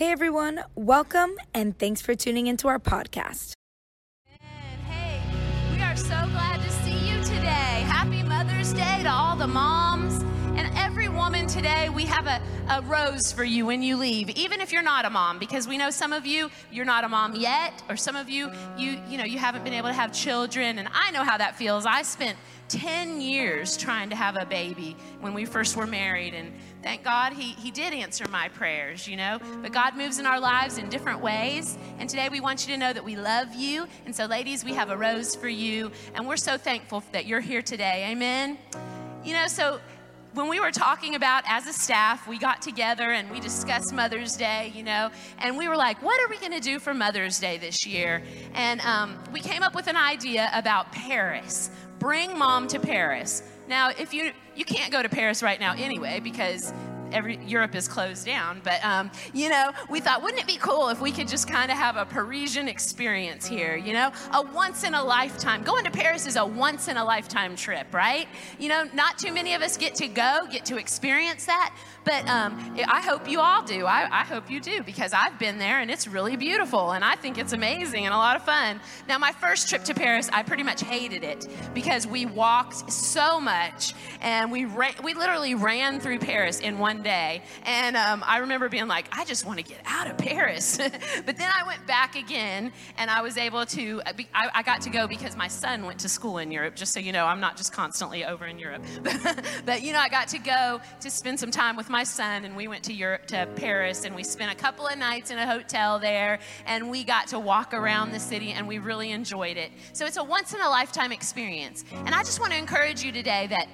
Hey everyone, welcome and thanks for tuning into our podcast. Hey, we are so glad to see you today. Happy Mother's Day to all the moms. And every woman today, we have a, a rose for you when you leave, even if you're not a mom, because we know some of you, you're not a mom yet, or some of you, you, you know, you haven't been able to have children. And I know how that feels. I spent 10 years trying to have a baby when we first were married. And thank God he, he did answer my prayers, you know. But God moves in our lives in different ways. And today we want you to know that we love you. And so, ladies, we have a rose for you. And we're so thankful that you're here today. Amen. You know, so when we were talking about as a staff, we got together and we discussed Mother's Day, you know, and we were like, what are we going to do for Mother's Day this year? And um, we came up with an idea about Paris. Bring mom to Paris. Now, if you you can't go to Paris right now anyway because every Europe is closed down. But um, you know, we thought, wouldn't it be cool if we could just kind of have a Parisian experience here? You know, a once in a lifetime. Going to Paris is a once in a lifetime trip, right? You know, not too many of us get to go, get to experience that. But um, I hope you all do. I, I hope you do because I've been there and it's really beautiful and I think it's amazing and a lot of fun. Now, my first trip to Paris, I pretty much hated it because we walked so much and we ran, we literally ran through Paris in one day. And um, I remember being like, I just want to get out of Paris. but then I went back again and I was able to, uh, I, I got to go because my son went to school in Europe, just so you know, I'm not just constantly over in Europe. but, you know, I got to go to spend some time with my son and we went to Europe, to Paris, and we spent a couple of nights in a hotel there and we got to walk around the city and we really enjoyed it. So it's a once in a lifetime experience. And I just want to encourage you today that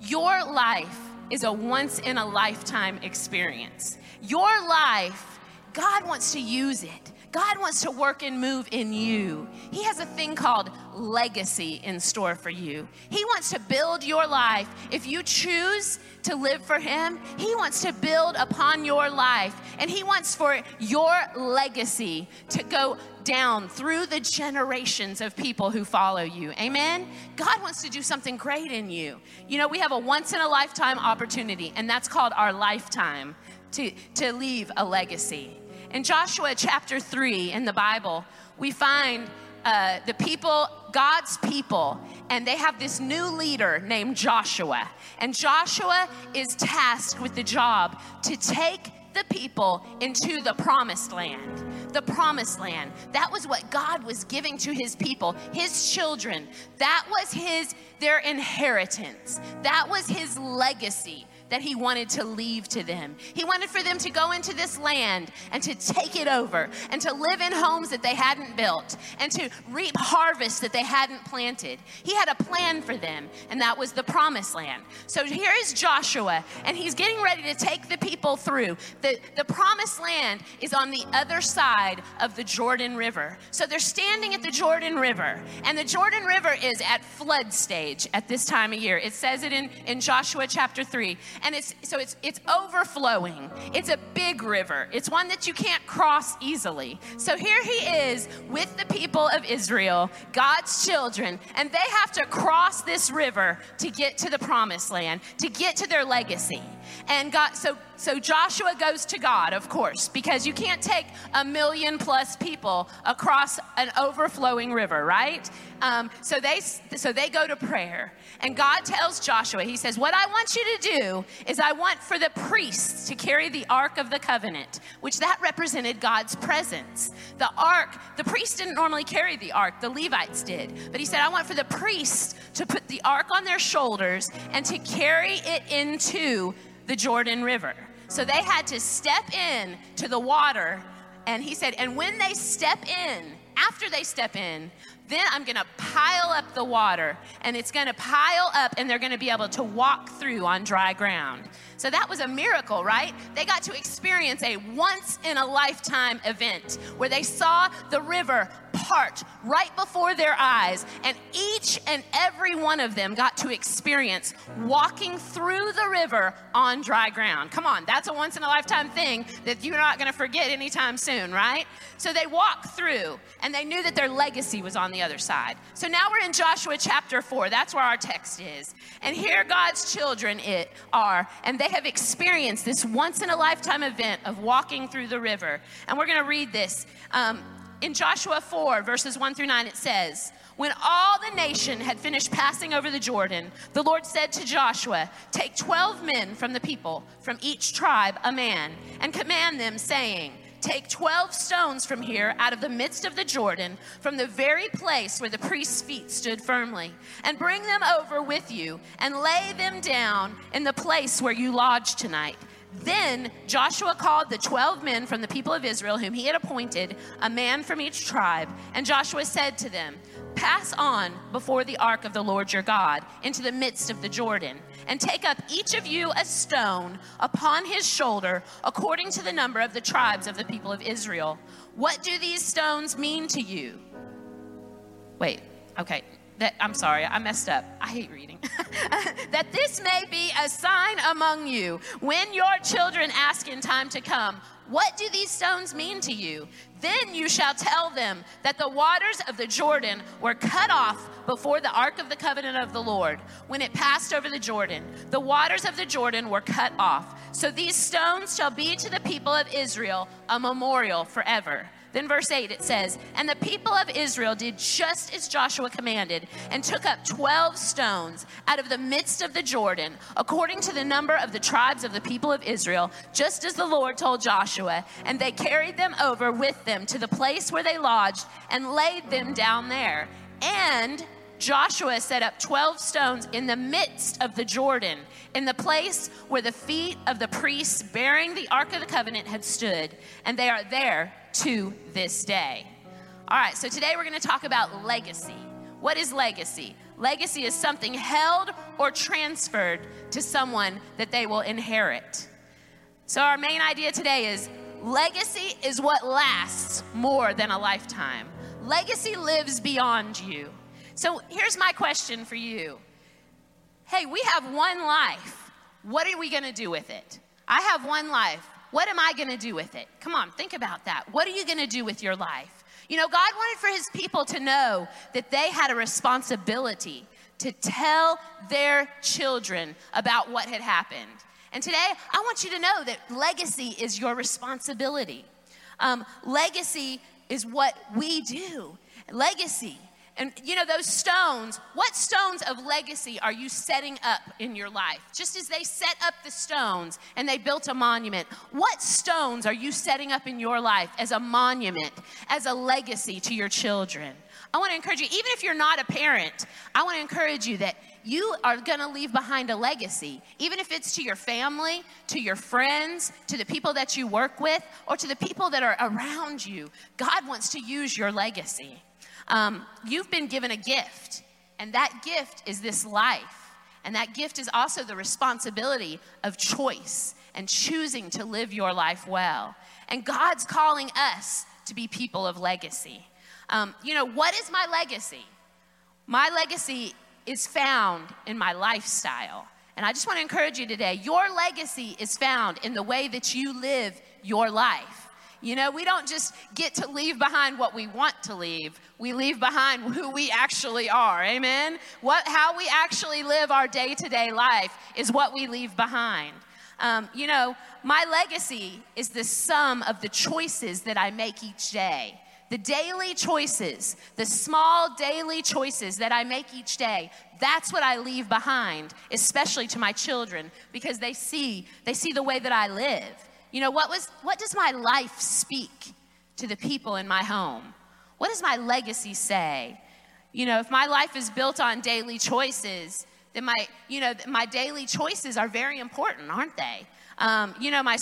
your life is a once in a lifetime experience. Your life, God wants to use it. God wants to work and move in you. He has a thing called legacy in store for you. He wants to build your life. If you choose to live for Him, He wants to build upon your life. And He wants for your legacy to go down through the generations of people who follow you. Amen? God wants to do something great in you. You know, we have a once in a lifetime opportunity, and that's called our lifetime to, to leave a legacy. In Joshua chapter 3 in the Bible, we find uh, the people, God's people, and they have this new leader named Joshua. And Joshua is tasked with the job to take the people into the promised land. The promised land. That was what God was giving to his people, his children. That was his their inheritance. That was his legacy that he wanted to leave to them. He wanted for them to go into this land and to take it over and to live in homes that they hadn't built and to reap harvests that they hadn't planted. He had a plan for them, and that was the promised land. So here is Joshua, and he's getting ready to take the people through. The, the promised land is on the other side of the Jordan River. So they're standing at the Jordan River, and the Jordan River is at flood stage at this time of year. It says it in, in Joshua chapter 3 and it's so it's it's overflowing. It's a big river. It's one that you can't cross easily. So here he is with the people of Israel, God's children, and they have to cross this river to get to the promised land, to get to their legacy. And God so so Joshua goes to God, of course, because you can't take a million plus people across an overflowing river, right? Um, so they so they go to prayer, and God tells Joshua, He says, "What I want you to do is I want for the priests to carry the ark of the covenant, which that represented God's presence. The ark, the priests didn't normally carry the ark; the Levites did. But He said, I want for the priests to put the ark on their shoulders and to carry it into the Jordan River." So they had to step in to the water. And he said, and when they step in, after they step in, then I'm gonna pile up the water and it's gonna pile up and they're gonna be able to walk through on dry ground. So that was a miracle, right? They got to experience a once in a lifetime event where they saw the river part right before their eyes, and each and every one of them got to experience walking through the river on dry ground. Come on, that's a once in a lifetime thing that you're not going to forget anytime soon, right? So they walked through, and they knew that their legacy was on the other side. So now we're in Joshua chapter 4. That's where our text is. And here God's children it are, and they have experienced this once in a lifetime event of walking through the river. And we're going to read this. Um, in Joshua 4, verses 1 through 9, it says, when all the nation had finished passing over the Jordan, the Lord said to Joshua, Take 12 men from the people, from each tribe a man, and command them, saying, Take 12 stones from here out of the midst of the Jordan, from the very place where the priest's feet stood firmly, and bring them over with you, and lay them down in the place where you lodge tonight. Then Joshua called the 12 men from the people of Israel, whom he had appointed, a man from each tribe. And Joshua said to them, Pass on before the ark of the Lord your God into the midst of the Jordan, and take up each of you a stone upon his shoulder, according to the number of the tribes of the people of Israel. What do these stones mean to you? Wait, okay. That, I'm sorry, I messed up. I hate reading. that this may be a sign among you when your children ask in time to come, What do these stones mean to you? Then you shall tell them that the waters of the Jordan were cut off before the ark of the covenant of the Lord when it passed over the Jordan. The waters of the Jordan were cut off. So these stones shall be to the people of Israel a memorial forever. Then, verse 8, it says, And the people of Israel did just as Joshua commanded, and took up 12 stones out of the midst of the Jordan, according to the number of the tribes of the people of Israel, just as the Lord told Joshua. And they carried them over with them to the place where they lodged, and laid them down there. And Joshua set up 12 stones in the midst of the Jordan, in the place where the feet of the priests bearing the Ark of the Covenant had stood, and they are there to this day. All right, so today we're going to talk about legacy. What is legacy? Legacy is something held or transferred to someone that they will inherit. So, our main idea today is legacy is what lasts more than a lifetime. Legacy lives beyond you. So here's my question for you Hey, we have one life. What are we going to do with it? I have one life. What am I going to do with it? Come on, think about that. What are you going to do with your life? You know, God wanted for his people to know that they had a responsibility to tell their children about what had happened. And today, I want you to know that legacy is your responsibility. Um, legacy is what we do. Legacy and you know, those stones, what stones of legacy are you setting up in your life? Just as they set up the stones and they built a monument, what stones are you setting up in your life as a monument, as a legacy to your children? I want to encourage you, even if you're not a parent, I want to encourage you that you are going to leave behind a legacy, even if it's to your family, to your friends, to the people that you work with, or to the people that are around you. God wants to use your legacy. Um, you've been given a gift, and that gift is this life. And that gift is also the responsibility of choice and choosing to live your life well. And God's calling us to be people of legacy. Um, you know, what is my legacy? My legacy is found in my lifestyle. And I just want to encourage you today your legacy is found in the way that you live your life. You know, we don't just get to leave behind what we want to leave. We leave behind who we actually are. Amen. What how we actually live our day-to-day life is what we leave behind. Um, you know, my legacy is the sum of the choices that I make each day. The daily choices, the small daily choices that I make each day, that's what I leave behind, especially to my children, because they see, they see the way that I live. You know, what, was, what does my life speak to the people in my home? What does my legacy say? You know, if my life is built on daily choices, then my, you know, my daily choices are very important, aren't they? Um, you know, my,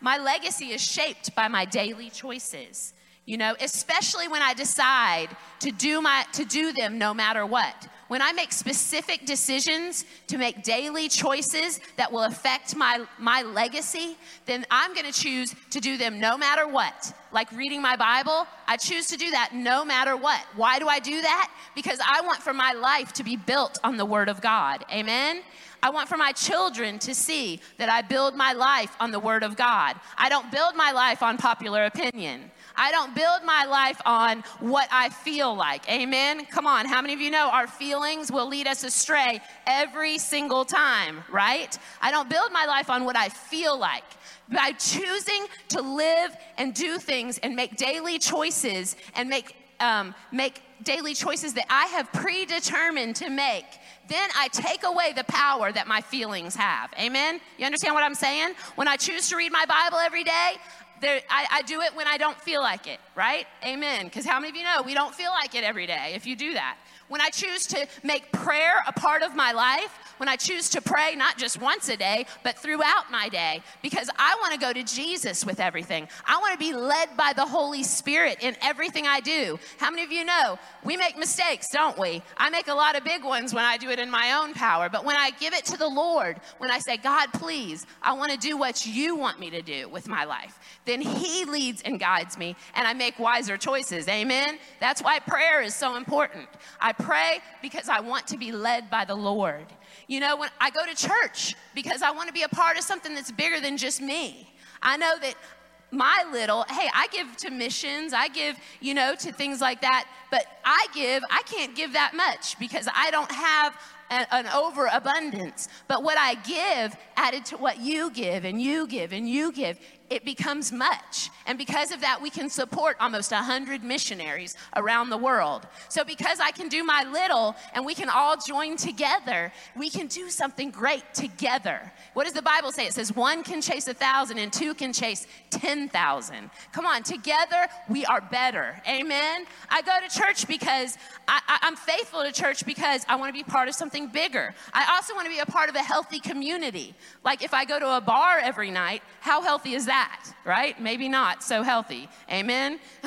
my legacy is shaped by my daily choices. You know, especially when I decide to do my to do them no matter what. When I make specific decisions to make daily choices that will affect my, my legacy, then I'm gonna choose to do them no matter what. Like reading my Bible, I choose to do that no matter what. Why do I do that? Because I want for my life to be built on the Word of God. Amen? I want for my children to see that I build my life on the Word of God. I don't build my life on popular opinion. I don't build my life on what I feel like. Amen? Come on, how many of you know our feelings will lead us astray every single time, right? I don't build my life on what I feel like. By choosing to live and do things and make daily choices and make, um, make daily choices that I have predetermined to make, then I take away the power that my feelings have. Amen? You understand what I'm saying? When I choose to read my Bible every day, there, I, I, do it when I don't feel like it, right? Amen. Because how many of you know we don't feel like it every day if you do that? When I choose to make prayer a part of my life, when I choose to pray not just once a day, but throughout my day, because I want to go to Jesus with everything. I want to be led by the Holy Spirit in everything I do. How many of you know we make mistakes, don't we? I make a lot of big ones when I do it in my own power, but when I give it to the Lord, when I say, God, please, I want to do what you want me to do with my life, then He leads and guides me, and I make wiser choices. Amen? That's why prayer is so important. I pray because I want to be led by the Lord. You know, when I go to church because I want to be a part of something that's bigger than just me. I know that my little, hey, I give to missions, I give, you know, to things like that, but I give, I can't give that much because I don't have an, an overabundance. But what I give added to what you give and you give and you give, it becomes much. And because of that, we can support almost 100 missionaries around the world. So, because I can do my little and we can all join together, we can do something great together. What does the Bible say? It says one can chase a thousand and two can chase 10,000. Come on, together we are better. Amen. I go to church because I, am faithful to church because I want to be part of something bigger. I also want to be a part of a healthy community. Like if I go to a bar every night, how healthy is that? That, right? Maybe not so healthy. Amen?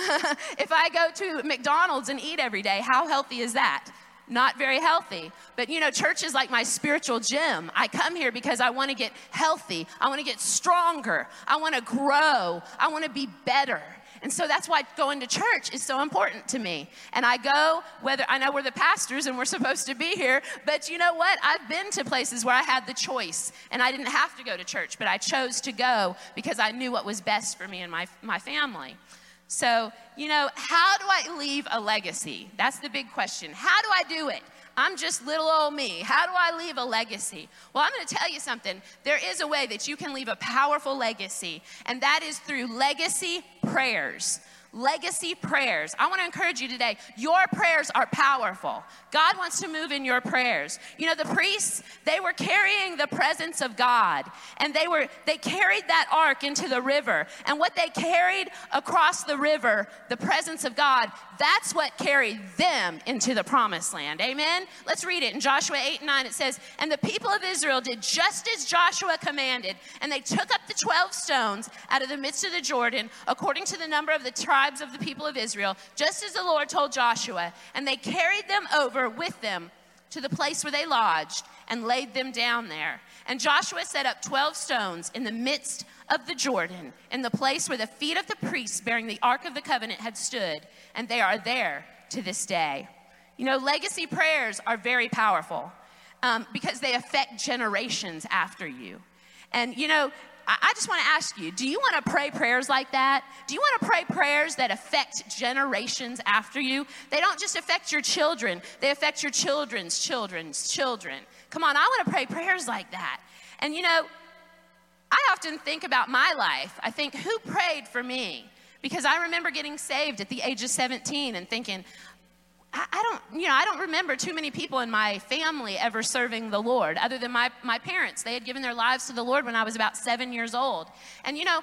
if I go to McDonald's and eat every day, how healthy is that? Not very healthy. But you know, church is like my spiritual gym. I come here because I want to get healthy. I want to get stronger. I want to grow. I want to be better. And so that's why going to church is so important to me. And I go, whether I know we're the pastors and we're supposed to be here, but you know what? I've been to places where I had the choice and I didn't have to go to church, but I chose to go because I knew what was best for me and my, my family. So, you know, how do I leave a legacy? That's the big question. How do I do it? I'm just little old me. How do I leave a legacy? Well, I'm going to tell you something. There is a way that you can leave a powerful legacy, and that is through legacy prayers legacy prayers. I want to encourage you today. Your prayers are powerful. God wants to move in your prayers. You know, the priests, they were carrying the presence of God and they were they carried that ark into the river. And what they carried across the river, the presence of God, that's what carried them into the promised land. Amen. Let's read it in Joshua 8 and 9. It says, "And the people of Israel did just as Joshua commanded, and they took up the 12 stones out of the midst of the Jordan, according to the number of the tribes tribes of the people of Israel, just as the Lord told Joshua, and they carried them over with them to the place where they lodged and laid them down there. And Joshua set up 12 stones in the midst of the Jordan, in the place where the feet of the priests bearing the Ark of the Covenant had stood, and they are there to this day. You know, legacy prayers are very powerful um, because they affect generations after you. And, you know, I just want to ask you do you want to pray prayers like that? Do you want to pray prayers that affect generations after you? They don't just affect your children, they affect your children's children's children. Come on, I want to pray prayers like that. And you know, I often think about my life. I think, who prayed for me? Because I remember getting saved at the age of 17 and thinking, I, I don't, you know, I don't remember too many people in my family ever serving the Lord, other than my, my parents. They had given their lives to the Lord when I was about seven years old. And, you know,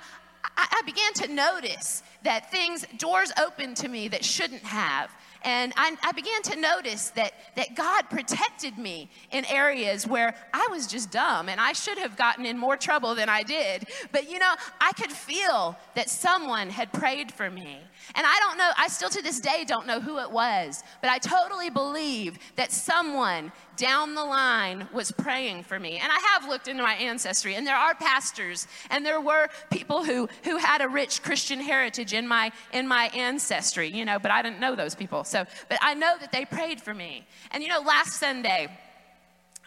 I, I began to notice that things, doors opened to me that shouldn't have. And I, I, began to notice that, that God protected me in areas where I was just dumb and I should have gotten in more trouble than I did. But you know, I could feel that someone had prayed for me. And I don't know, I still to this day don't know who it was, but I totally believe that someone down the line was praying for me. And I have looked into my ancestry, and there are pastors, and there were people who, who had a rich Christian heritage in my, in my ancestry, you know, but I didn't know those people. So, but I know that they prayed for me. And you know, last Sunday,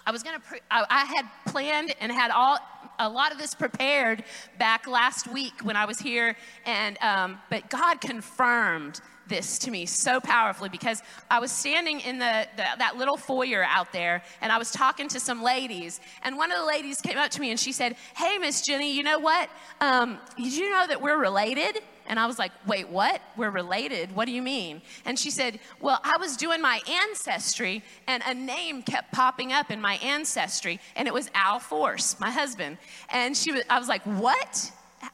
I was gonna, pre- I, I had planned and had all, a lot of this prepared back last week when I was here, and um, but God confirmed this to me so powerfully because I was standing in the, the, that little foyer out there and I was talking to some ladies and one of the ladies came up to me and she said, "Hey, Miss Jenny, you know what? Um, did you know that we're related?" And I was like, wait, what? We're related? What do you mean? And she said, well, I was doing my ancestry and a name kept popping up in my ancestry and it was Al Force, my husband. And she was, I was like, what?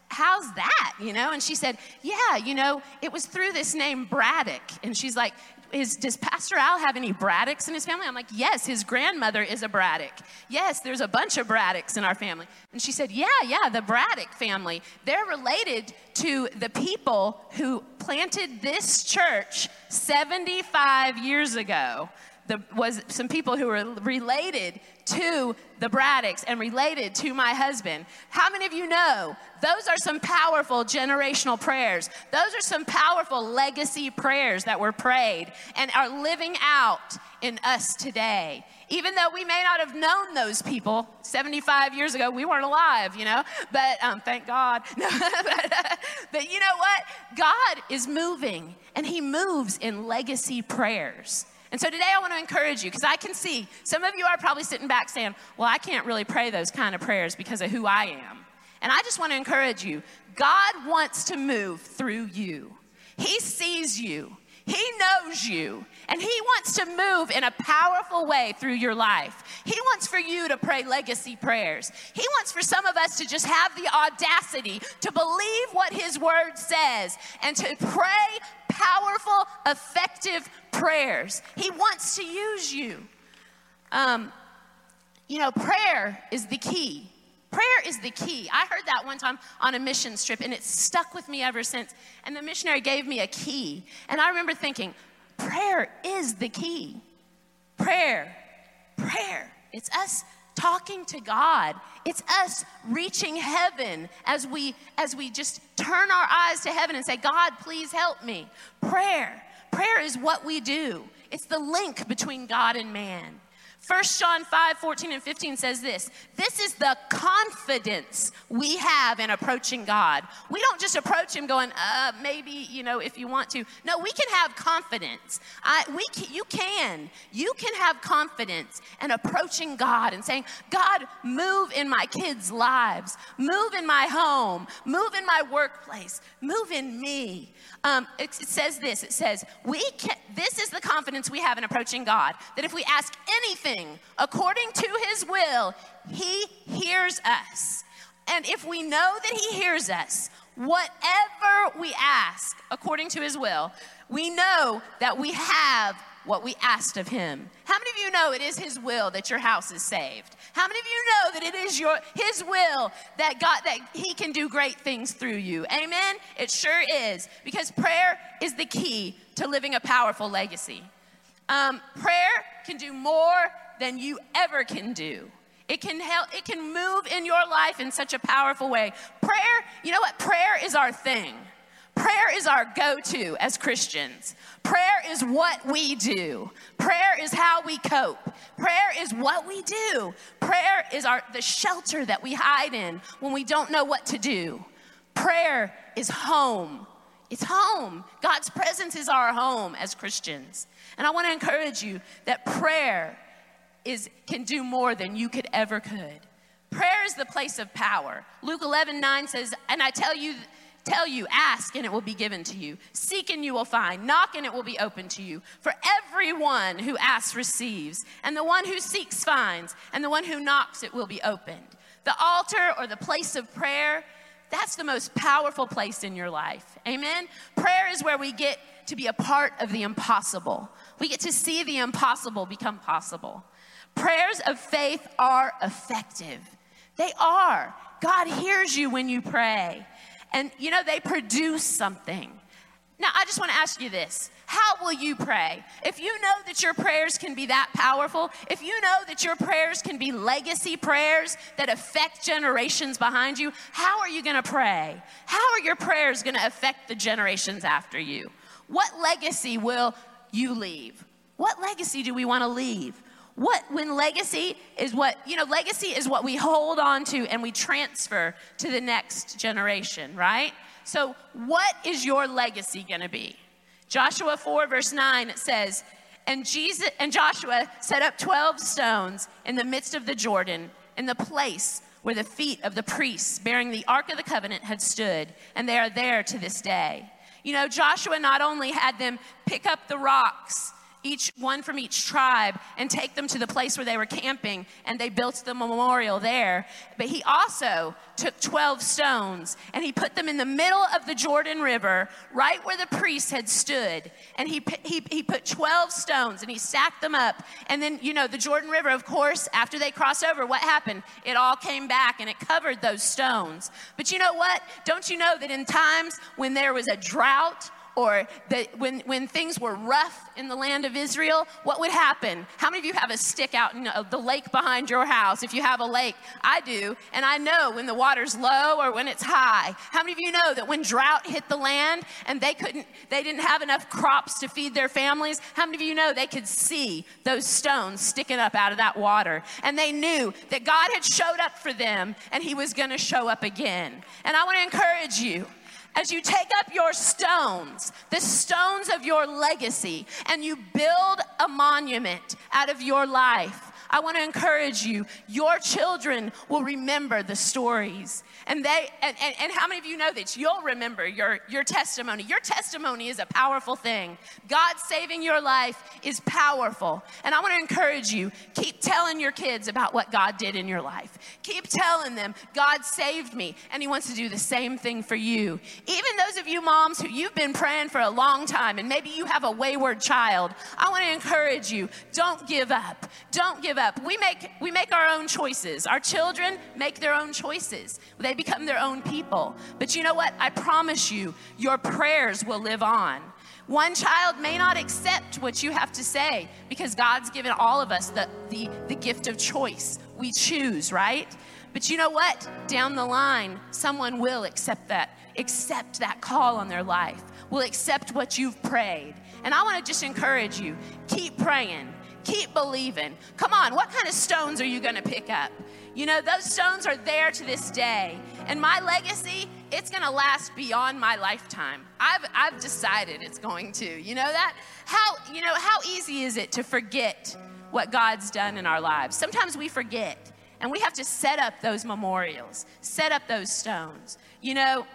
How's that? You know? And she said, yeah, you know, it was through this name Braddock. And she's like, is, does Pastor Al have any Braddocks in his family? I'm like, yes, his grandmother is a Braddock. Yes, there's a bunch of Braddocks in our family. And she said, yeah, yeah, the Braddock family. They're related to the people who planted this church 75 years ago. The, was some people who were related to the Braddocks and related to my husband. How many of you know those are some powerful generational prayers? Those are some powerful legacy prayers that were prayed and are living out in us today. Even though we may not have known those people 75 years ago, we weren't alive, you know, but um, thank God. but, uh, but you know what? God is moving and He moves in legacy prayers. And so today I want to encourage you because I can see some of you are probably sitting back saying, Well, I can't really pray those kind of prayers because of who I am. And I just want to encourage you God wants to move through you, He sees you, He knows you, and He wants to move in a powerful way through your life. He wants for you to pray legacy prayers. He wants for some of us to just have the audacity to believe what His word says and to pray powerful, effective prayers. He wants to use you. Um, you know, prayer is the key. Prayer is the key. I heard that one time on a mission trip and it stuck with me ever since. And the missionary gave me a key. And I remember thinking, prayer is the key. Prayer, prayer. It's us talking to God. It's us reaching heaven as we as we just turn our eyes to heaven and say, "God, please help me." Prayer. Prayer is what we do. It's the link between God and man. 1 John 5 14 and 15 says this This is the confidence we have in approaching God. We don't just approach Him going, uh, maybe, you know, if you want to. No, we can have confidence. I, we can, you can. You can have confidence in approaching God and saying, God, move in my kids' lives, move in my home, move in my workplace, move in me. Um, it, it says this it says, we can, this is the confidence we have in approaching God, that if we ask anything, according to his will, he hears us. And if we know that he hears us, whatever we ask according to his will, we know that we have what we asked of him. How many of you know it is his will that your house is saved? How many of you know that it is your his will that God that he can do great things through you? Amen. It sure is because prayer is the key to living a powerful legacy. Um, prayer can do more than you ever can do. It can help, it can move in your life in such a powerful way. Prayer, you know what? Prayer is our thing. Prayer is our go to as Christians. Prayer is what we do. Prayer is how we cope. Prayer is what we do. Prayer is our, the shelter that we hide in when we don't know what to do. Prayer is home. It's home. God's presence is our home as Christians. And I want to encourage you that prayer is, can do more than you could ever could. Prayer is the place of power. Luke 11, 9 says, And I tell you, tell you, ask and it will be given to you. Seek and you will find. Knock and it will be open to you. For everyone who asks receives, and the one who seeks finds, and the one who knocks it will be opened. The altar or the place of prayer that's the most powerful place in your life. Amen? Prayer is where we get to be a part of the impossible. We get to see the impossible become possible. Prayers of faith are effective. They are. God hears you when you pray. And you know, they produce something. Now, I just want to ask you this How will you pray? If you know that your prayers can be that powerful, if you know that your prayers can be legacy prayers that affect generations behind you, how are you going to pray? How are your prayers going to affect the generations after you? What legacy will you leave? What legacy do we want to leave? What, when legacy is what, you know, legacy is what we hold on to and we transfer to the next generation, right? So, what is your legacy going to be? Joshua 4, verse 9, it says, and, Jesus, and Joshua set up 12 stones in the midst of the Jordan, in the place where the feet of the priests bearing the Ark of the Covenant had stood, and they are there to this day. You know, Joshua not only had them pick up the rocks each one from each tribe and take them to the place where they were camping and they built the memorial there. But he also took 12 stones and he put them in the middle of the jordan river right where the priests had stood. And he, he, he put 12 stones and he stacked them up. And then you know the jordan river of course after they crossed over what happened? It all came back and it covered those stones. But you know what? Don't you know that in times when there was a drought or that when, when things were rough in the land of Israel, what would happen? How many of you have a stick out in uh, the lake behind your house? If you have a lake, I do. And I know when the water's low or when it's high. How many of you know that when drought hit the land and they couldn't, they didn't have enough crops to feed their families? How many of you know they could see those stones sticking up out of that water? And they knew that God had showed up for them and he was going to show up again. And I want to encourage you as you take up your stones, the stones of your legacy, and you build a monument out of your life, I want to encourage you. Your children will remember the stories. And they and, and, and, how many of you know that you'll remember your, your testimony? Your testimony is a powerful thing. God saving your life is powerful. And I want to encourage you, keep telling your kids about what God did in your life. Keep telling them, God saved me, and He wants to do the same thing for you. Even those of you moms who you've been praying for a long time, and maybe you have a wayward child, I want to encourage you, don't give up. Don't give up. We make, we make our own choices. Our children make their own choices, they become their own people. But you know what? I promise you, your prayers will live on. One child may not accept what you have to say because God's given all of us the, the, the gift of choice. We choose, right? But you know what? Down the line, someone will accept that, accept that call on their life, will accept what you've prayed. And I want to just encourage you keep praying Keep believing. Come on, what kind of stones are you going to pick up? You know, those stones are there to this day. And my legacy, it's going to last beyond my lifetime. I've, I've decided it's going to. You know that? How, you know, how easy is it to forget what God's done in our lives? Sometimes we forget. And we have to set up those memorials, set up those stones. You know,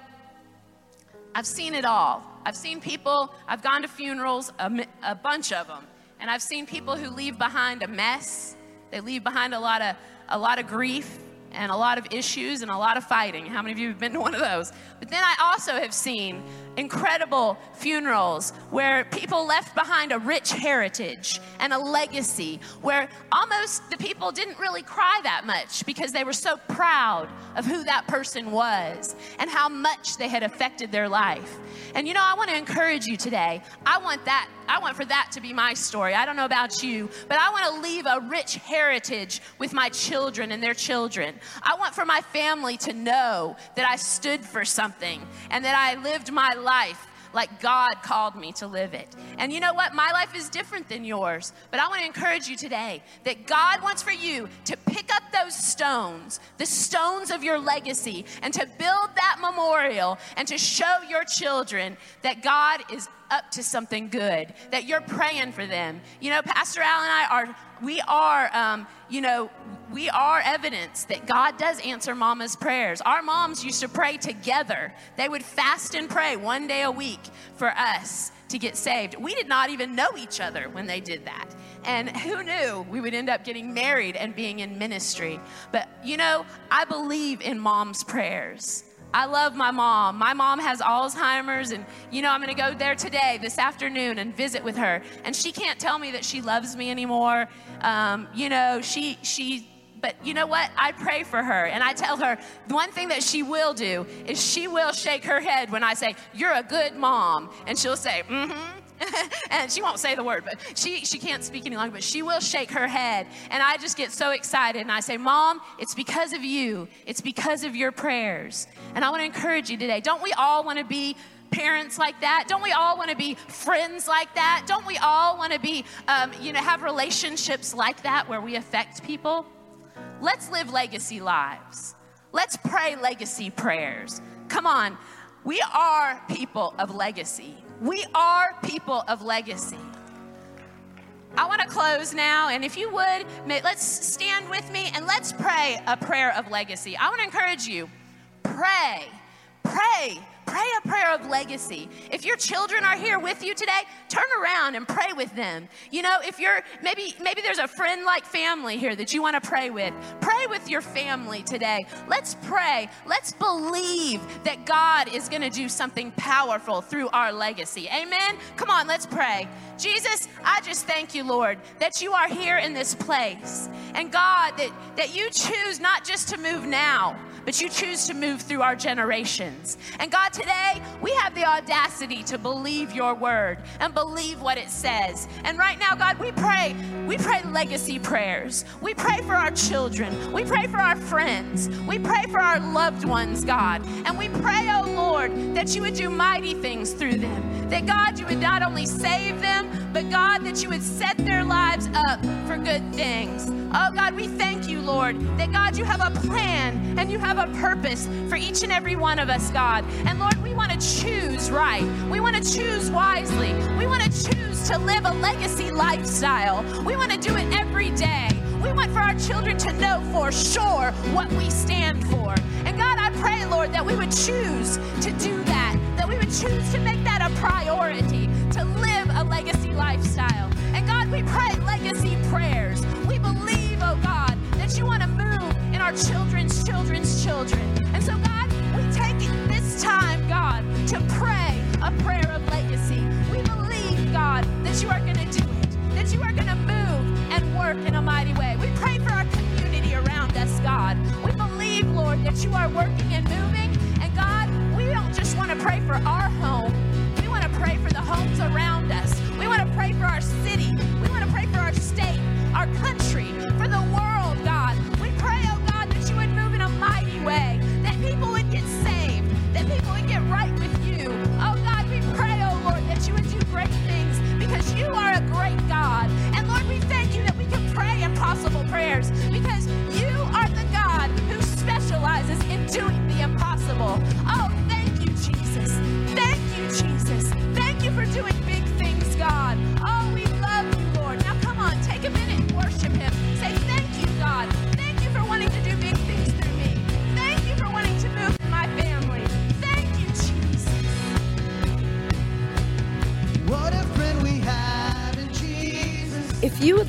I've seen it all. I've seen people, I've gone to funerals, a, a bunch of them, and I've seen people who leave behind a mess. They leave behind a lot of a lot of grief and a lot of issues and a lot of fighting. How many of you have been to one of those? But then I also have seen incredible funerals where people left behind a rich heritage and a legacy where almost the people didn't really cry that much because they were so proud of who that person was and how much they had affected their life. And you know, I want to encourage you today. I want that I want for that to be my story. I don't know about you, but I want to leave a rich heritage with my children and their children. I want for my family to know that I stood for something and that I lived my life like God called me to live it. And you know what? My life is different than yours. But I want to encourage you today that God wants for you to pick up those stones, the stones of your legacy, and to build that memorial and to show your children that God is up to something good, that you're praying for them. You know, Pastor Al and I are, we are, um, you know, we are evidence that God does answer mama's prayers. Our moms used to pray together. They would fast and pray one day a week for us to get saved. We did not even know each other when they did that. And who knew we would end up getting married and being in ministry? But you know, I believe in mom's prayers. I love my mom. My mom has Alzheimer's, and you know, I'm gonna go there today, this afternoon, and visit with her. And she can't tell me that she loves me anymore. Um, you know, she, she, but you know what? I pray for her, and I tell her the one thing that she will do is she will shake her head when I say, You're a good mom. And she'll say, Mm hmm. and she won't say the word, but she, she can't speak any longer, but she will shake her head. And I just get so excited and I say, Mom, it's because of you, it's because of your prayers. And I want to encourage you today. Don't we all want to be parents like that? Don't we all want to be friends like that? Don't we all want to be, um, you know, have relationships like that where we affect people? Let's live legacy lives. Let's pray legacy prayers. Come on. We are people of legacy. We are people of legacy. I want to close now, and if you would, let's stand with me and let's pray a prayer of legacy. I want to encourage you pray, pray Pray a prayer of legacy. If your children are here with you today, turn around and pray with them. You know, if you're maybe maybe there's a friend like family here that you want to pray with. Pray with your family today. Let's pray. Let's believe that God is going to do something powerful through our legacy. Amen. Come on, let's pray. Jesus, I just thank you, Lord, that you are here in this place. And God, that that you choose not just to move now, but you choose to move through our generations. And God, today we have the audacity to believe your word and believe what it says. And right now, God, we pray, we pray legacy prayers. We pray for our children. We pray for our friends. We pray for our loved ones, God. And we pray, oh Lord, that you would do mighty things through them. That God, you would not only save them, but God, that you would set their lives up for good things. Oh God, we thank you, Lord, that God, you have a plan and you have a purpose for each and every one of us, God. And Lord, we want to choose right. We want to choose wisely. We want to choose to live a legacy lifestyle. We want to do it every day. We want for our children to know for sure what we stand for. And God, I pray, Lord, that we would choose to do that, that we would choose to make that a priority, to live a legacy lifestyle. And God, we pray legacy prayers. We believe, oh God, that you want to our children's children's children. And so, God, we take this time, God, to pray a prayer of legacy. We believe, God, that you are going to do it, that you are going to move and work in a mighty way. We pray for our community around us, God. We believe, Lord, that you are working and moving. And God, we don't just want to pray for our home, we want to pray for the homes around us. We want to pray for our city. We want to pray for our state, our country, for the world, God.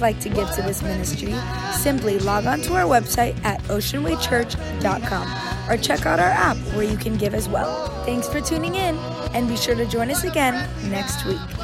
Like to give to this ministry, simply log on to our website at oceanwaychurch.com or check out our app where you can give as well. Thanks for tuning in and be sure to join us again next week.